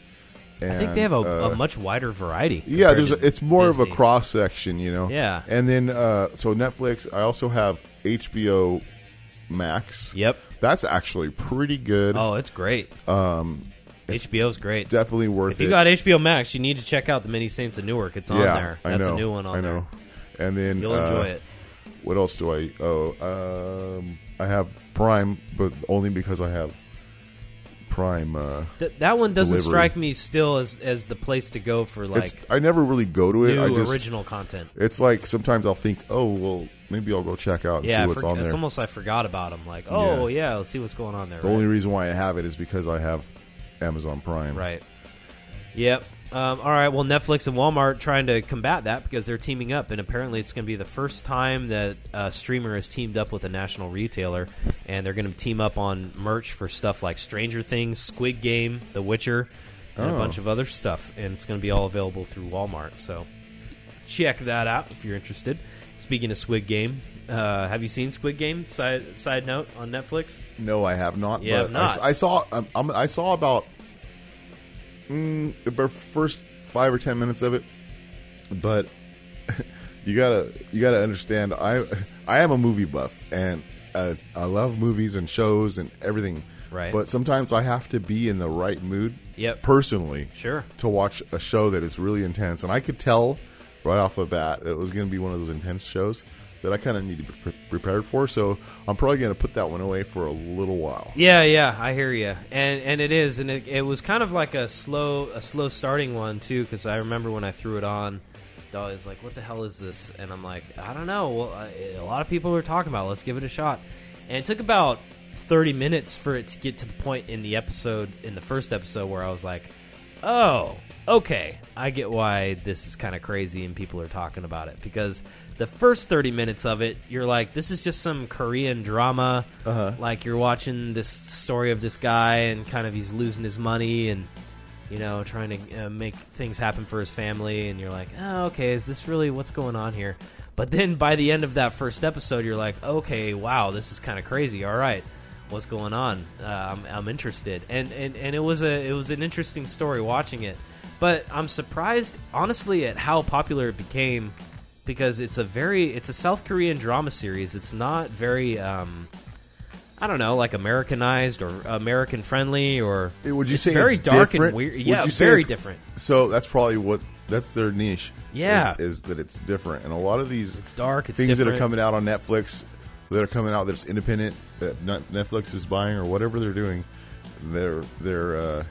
And, I think they have a, uh, a much wider variety. yeah, there's a, it's more of a cross section, you know. Yeah. and then uh, so Netflix. I also have HBO Max. Yep. that's actually pretty good. Oh, it's great. Um, HBO's great. definitely worth it. If it. you got HBO Max, you need to check out the Many Saints of Newark. It's on yeah, there. I That's know, a new one on I there. And then You'll uh, enjoy it. What else do I? Oh, um, I have Prime, but only because I have Prime. Uh, Th- that one doesn't Delivery. strike me still as as the place to go for like it's, I never really go to it. new I just, original content. It's like sometimes I'll think, oh well, maybe I'll go check out and Yeah, see what's forg- on there. it's almost I forgot about them. Like, oh yeah. let's see what's going on there. the right? only reason why I have it is because I have Amazon Prime. Right. Yep. Um, all right. Well, Netflix and Walmart trying to combat that because they're teaming up, and apparently it's going to be the first time that a streamer has teamed up with a national retailer, and they're going to team up on merch for stuff like Stranger Things, Squid Game, The Witcher, and a Oh. bunch of other stuff, and it's going to be all available through Walmart. So check that out if you're interested. Speaking of Squid Game, uh, have you seen Squid Game? Side side note on Netflix. No, I have not. Have but I not. I, saw. Um, um, I saw about mm, the first five or ten minutes of it, but you gotta you gotta understand. I I am a movie buff, and uh, I love movies and shows and everything. Right. But sometimes I have to be in the right mood. Yep. Personally, Sure. to watch a show that is really intense, and I could tell right off the bat that it was going to be one of those intense shows that I kind of need to be pre- prepared for. So I'm probably going to put that one away for a little while. Yeah, yeah, I hear you, and and it is, and it, it was kind of like a slow a slow starting one too, because I remember when I threw it on, Dolly was like, "What the hell is this?" And I'm like, "I don't know." Well, I, a lot of people were talking about. it. Let's give it a shot, and it took about 30 minutes for it to get to the point in the episode in the first episode where I was like, "Oh, okay, I get why this is kind of crazy and people are talking about it." Because the first 30 minutes of it, you're like, "This is just some Korean drama." Uh-huh. Like you're watching this story of this guy and kind of he's losing his money and you know trying to uh, make things happen for his family and you're like, "Oh, okay, is this really what's going on here?" But then by the end of that first episode, you're like, "Okay, wow, this is kind of crazy. All right." What's going on? Uh, I'm, I'm interested, and, and and it was a it was an interesting story watching it, but I'm surprised honestly at how popular it became because it's a very it's a South Korean drama series. It's not very um, I don't know, like Americanized or American friendly or Would you it's say very it's dark different? and weird? Would Yeah, you say very different. So that's probably what that's their niche. Yeah. is, is that it's different, and a lot of these It's dark. It's things that are coming out on Netflix that are coming out that's independent that Netflix is buying or whatever they're doing, they're they're uh,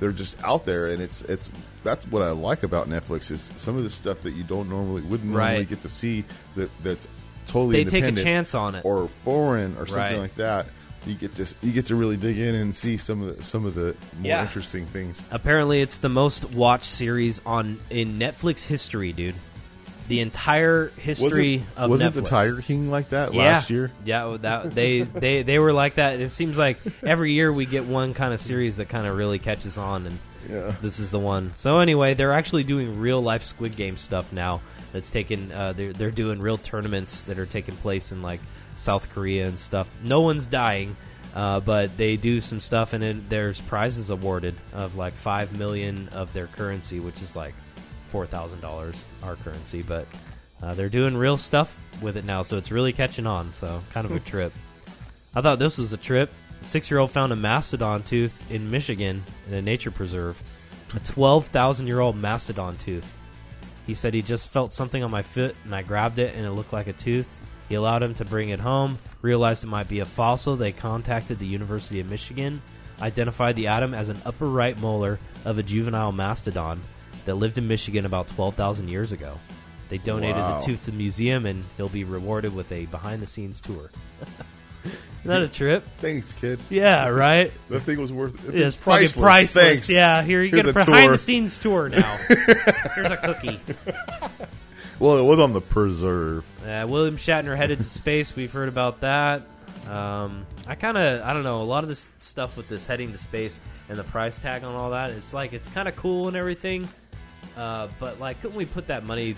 they're just out there, and it's it's that's what I like about Netflix is some of the stuff that you don't normally wouldn't normally Right. get to see that that's totally They take a chance on it. or foreign or something Right. like that. You get to you get to really dig in and see some of the some of the more Yeah. interesting things. Apparently, it's the most watched series on in Netflix history, dude. The entire history wasn't, of wasn't Netflix. the Tiger King like that yeah. last year? Yeah, that they they they were like that. It seems like every year we get one kind of series that kind of really catches on, and Yeah. this is the one. So anyway, they're actually doing real life Squid Game stuff now. That's taken. Uh, they're they're doing real tournaments that are taking place in like South Korea and stuff. No one's dying. Uh, but they do some stuff, and it, there's prizes awarded of like five million of their currency, which is like four thousand dollars our currency. But uh, they're doing real stuff with it now, so it's really catching on. So kind of a trip. I thought this was a trip. Six year old found a mastodon tooth in Michigan in a nature preserve. A 12,000 year old mastodon tooth. He said he just felt something on my foot and I grabbed it and it looked like a tooth. He allowed him to bring it home, realized it might be a fossil. They contacted the University of Michigan, identified the atom as an upper right molar of a juvenile mastodon that lived in Michigan about 12,000 years ago. They donated Wow. the tooth to the museum and he'll be rewarded with a behind the scenes tour. Isn't that a trip? Thanks, kid. Yeah, right. That thing was worth. It It's fucking priceless. Thanks. Yeah, here you Here's get a a behind the scenes tour now. Here's a cookie. Well, it was on the preserve. Uh, William Shatner headed to space. We've heard about that. Um, I kind of, I don't know, a lot of this stuff with this heading to space and the price tag on all that. It's like it's kind of cool and everything, uh, but like, couldn't we put that money?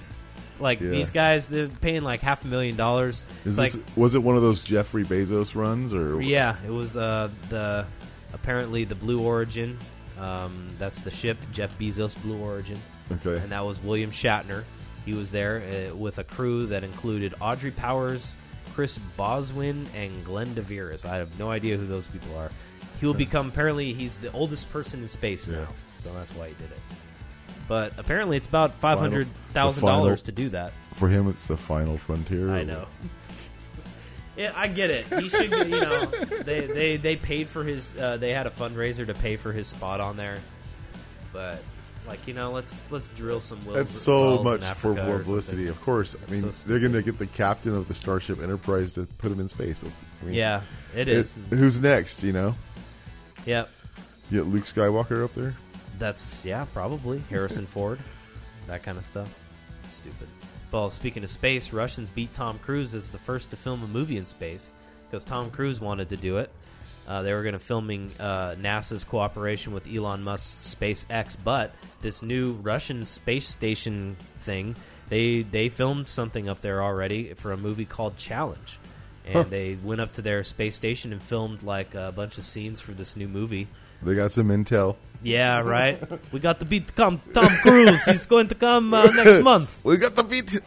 Like Yeah. these guys, they're paying like half a million dollars. Is It's this, like was it one of those Jeffrey Bezos runs or Yeah, it was uh, the apparently the Blue Origin. Um, that's the ship, Jeff Bezos Blue Origin, Okay. and that was William Shatner. He was there uh, with a crew that included Audrey Powers, Chris Boswin, and Glen de Vries. I have no idea who those people are. He will become apparently he's the oldest person in space now, so that's why he did it. But apparently, it's about five hundred thousand dollars to do that. For him, it's the final frontier. I know. Yeah, I get it. He should, be, you know, they they they paid for his. Uh, they had a fundraiser to pay for his spot on there, but like you know, let's let's drill some wells. That's so much for publicity. Of course, I mean so they're going to get the captain of the Starship Enterprise to put him in space. I mean, Yeah, it it- is. who's next? You know, Yep, you get Luke Skywalker up there. That's yeah, probably Harrison Ford, that kind of stuff. Stupid. Well, speaking of space, Russians beat Tom Cruise as the first to film a movie in space because Tom Cruise wanted to do it. Uh, they were going to filming uh, NASA's cooperation with Elon Musk's SpaceX, but this new Russian space station thing, they they filmed something up there already for a movie called Challenge, and Huh. they went up to their space station and filmed like a bunch of scenes for this new movie. They got some intel. Yeah, right. we got to beat Tom, Tom Cruise. He's going to come uh, next month. We got to beat.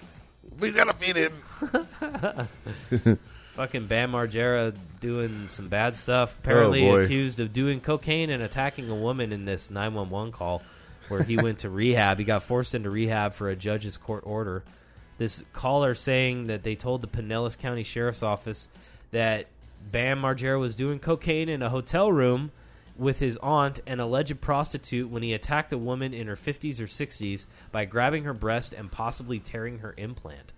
We got to beat him. Fucking Bam Margera doing some bad stuff. Apparently Oh, accused of doing cocaine and attacking a woman in this 911 call where he went to rehab. He got forced into rehab for a judge's court order. This caller saying that they told the Pinellas County Sheriff's Office that Bam Margera was doing cocaine in a hotel room with his aunt, an alleged prostitute, when he attacked a woman in her 50s or 60s by grabbing her breast and possibly tearing her implant.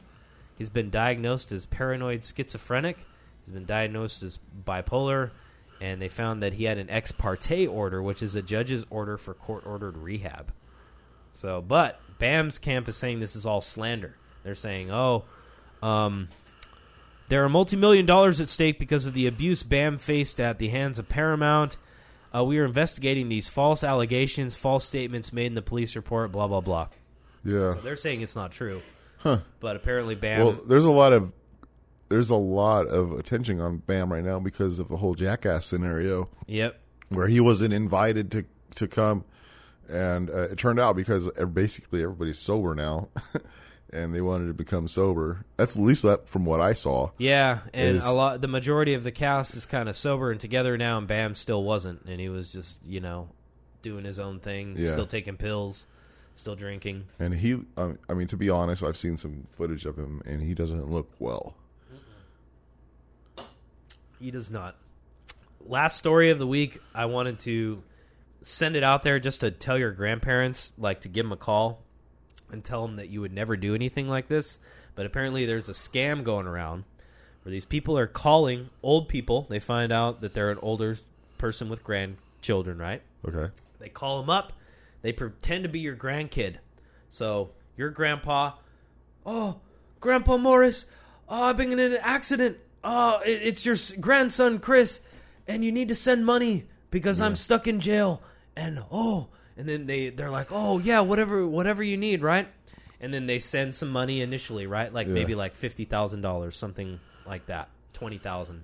He's been diagnosed as paranoid schizophrenic. He's been diagnosed as bipolar, and they found that he had an ex parte order, which is a judge's order for court ordered rehab. So, but BAM's camp is saying this is all slander. They're saying, oh, um, there are multi million dollars at stake because of the abuse BAM faced at the hands of Paramount. Uh, we are investigating these false allegations, false statements made in the police report, blah, blah, blah. Yeah. So they're saying it's not true. Huh. But apparently, BAM. Well, there's a lot of there's a lot of attention on Bam right now because of the whole Jackass scenario. Yep. Where he wasn't invited to to come, and uh, it turned out because basically everybody's sober now, and they wanted to become sober. That's at least that from what I saw. Yeah, and is- a lot. The majority of the cast is kind of sober and together now, and Bam still wasn't, and he was just you know doing his own thing, Yeah. still taking pills, still drinking. And he, um, I mean, to be honest, I've seen some footage of him, and he doesn't look well. He does not. Last story of the week, I wanted to send it out there just to tell your grandparents, like to give them a call and tell them that you would never do anything like this. But apparently, there's a scam going around where these people are calling old people. They find out that they're an older person with grandchildren, right? Okay. They call them up. They pretend to be your grandkid. So your grandpa, oh, Grandpa Morris, oh, I've been in an accident. Oh, it's your grandson Chris, and you need to send money because I'm stuck in jail. And oh, and then they they're like, oh yeah, whatever whatever you need, right? And then they send some money initially, right? Like Yeah. maybe like fifty thousand dollars, something like that, twenty thousand.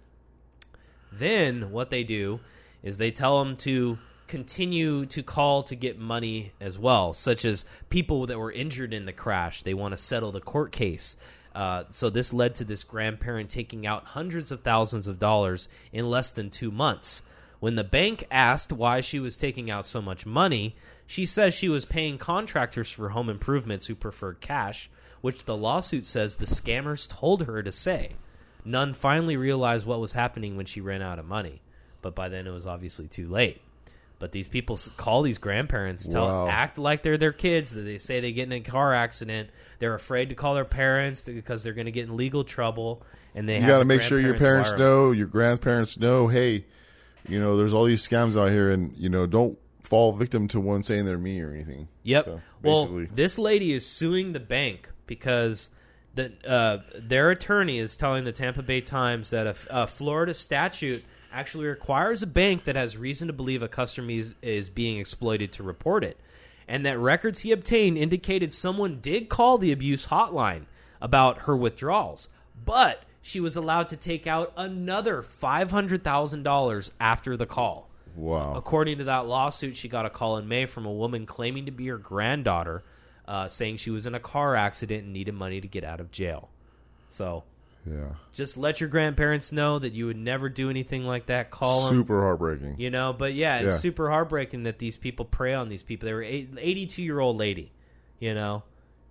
Then what they do is they tell them to continue to call to get money as well, such as people that were injured in the crash. They want to settle the court case. Uh, so this led to this grandparent taking out hundreds of thousands of dollars in less than two months. When the bank asked why she was taking out so much money, she says she was paying contractors for home improvements who preferred cash, which the lawsuit says the scammers told her to say. Nunn finally realized what was happening when she ran out of money, but by then it was obviously too late. But these people call these grandparents, tell, Wow. act like they're their kids. That they say they get in a car accident. They're afraid to call their parents because they're going to get in legal trouble. And they you got to make sure your parents know, your grandparents know, hey, you know, there's all these scams out here, and you know, don't fall victim to one saying they're me or anything. Yep. So, well, this lady is suing the bank because the uh, their attorney is telling the Tampa Bay Times that a, a Florida statute actually requires a bank that has reason to believe a customer is, is being exploited to report it, and that records he obtained indicated someone did call the abuse hotline about her withdrawals, but she was allowed to take out another five hundred thousand dollars after the call. wow. According to that lawsuit, she got a call in May from a woman claiming to be her granddaughter, uh, saying she was in a car accident and needed money to get out of jail. So Yeah. just let your grandparents know that you would never do anything like that. Call them. Super heartbreaking. You know, but yeah, it's Yeah. super heartbreaking that these people prey on these people. They were eighty-two year old lady, you know,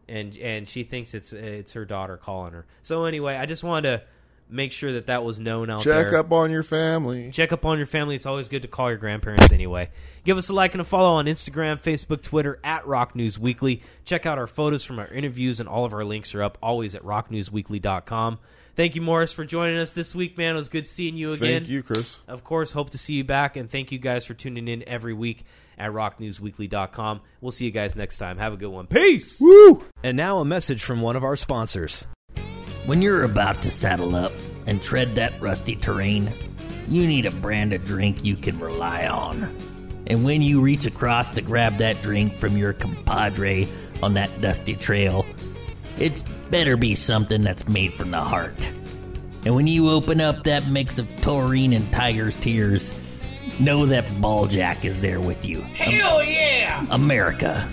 and and she thinks it's it's her daughter calling her. So anyway, I just wanted to make sure that that was known out Check there. up on your family. Check up on your family. It's always good to call your grandparents anyway. Give us a like and a follow on Instagram, Facebook, Twitter at Rock News Weekly. Check out our photos from our interviews, and all of our links are up always at rocknewsweekly.com. Thank you, Morris, for joining us this week, man. It was good seeing you again. Thank you, Chris. Of course, hope to see you back, and thank you guys for tuning in every week at rocknewsweekly.com. We'll see you guys next time. Have a good one. Peace! Woo! And now a message from one of our sponsors. When you're about to saddle up and tread that rusty terrain, you need a brand of drink you can rely on. And when you reach across to grab that drink from your compadre on that dusty trail, it's better be something that's made from the heart. And when you open up that mix of taurine and tiger's tears, know that Balljack is there with you. Hell yeah! America.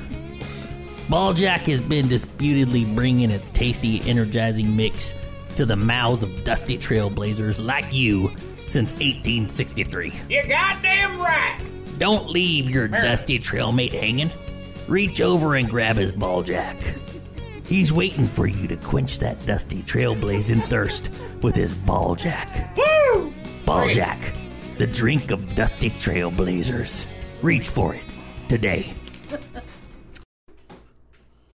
Balljack has been disputedly bringing its tasty, energizing mix to the mouths of dusty trailblazers like you since 1863. You're goddamn right! Don't leave your dusty trailmate hanging. Reach over and grab his Balljack. He's waiting for you to quench that dusty trailblazing thirst with his Balljack. Woo! Balljack, the drink of dusty trailblazers. Reach for it today.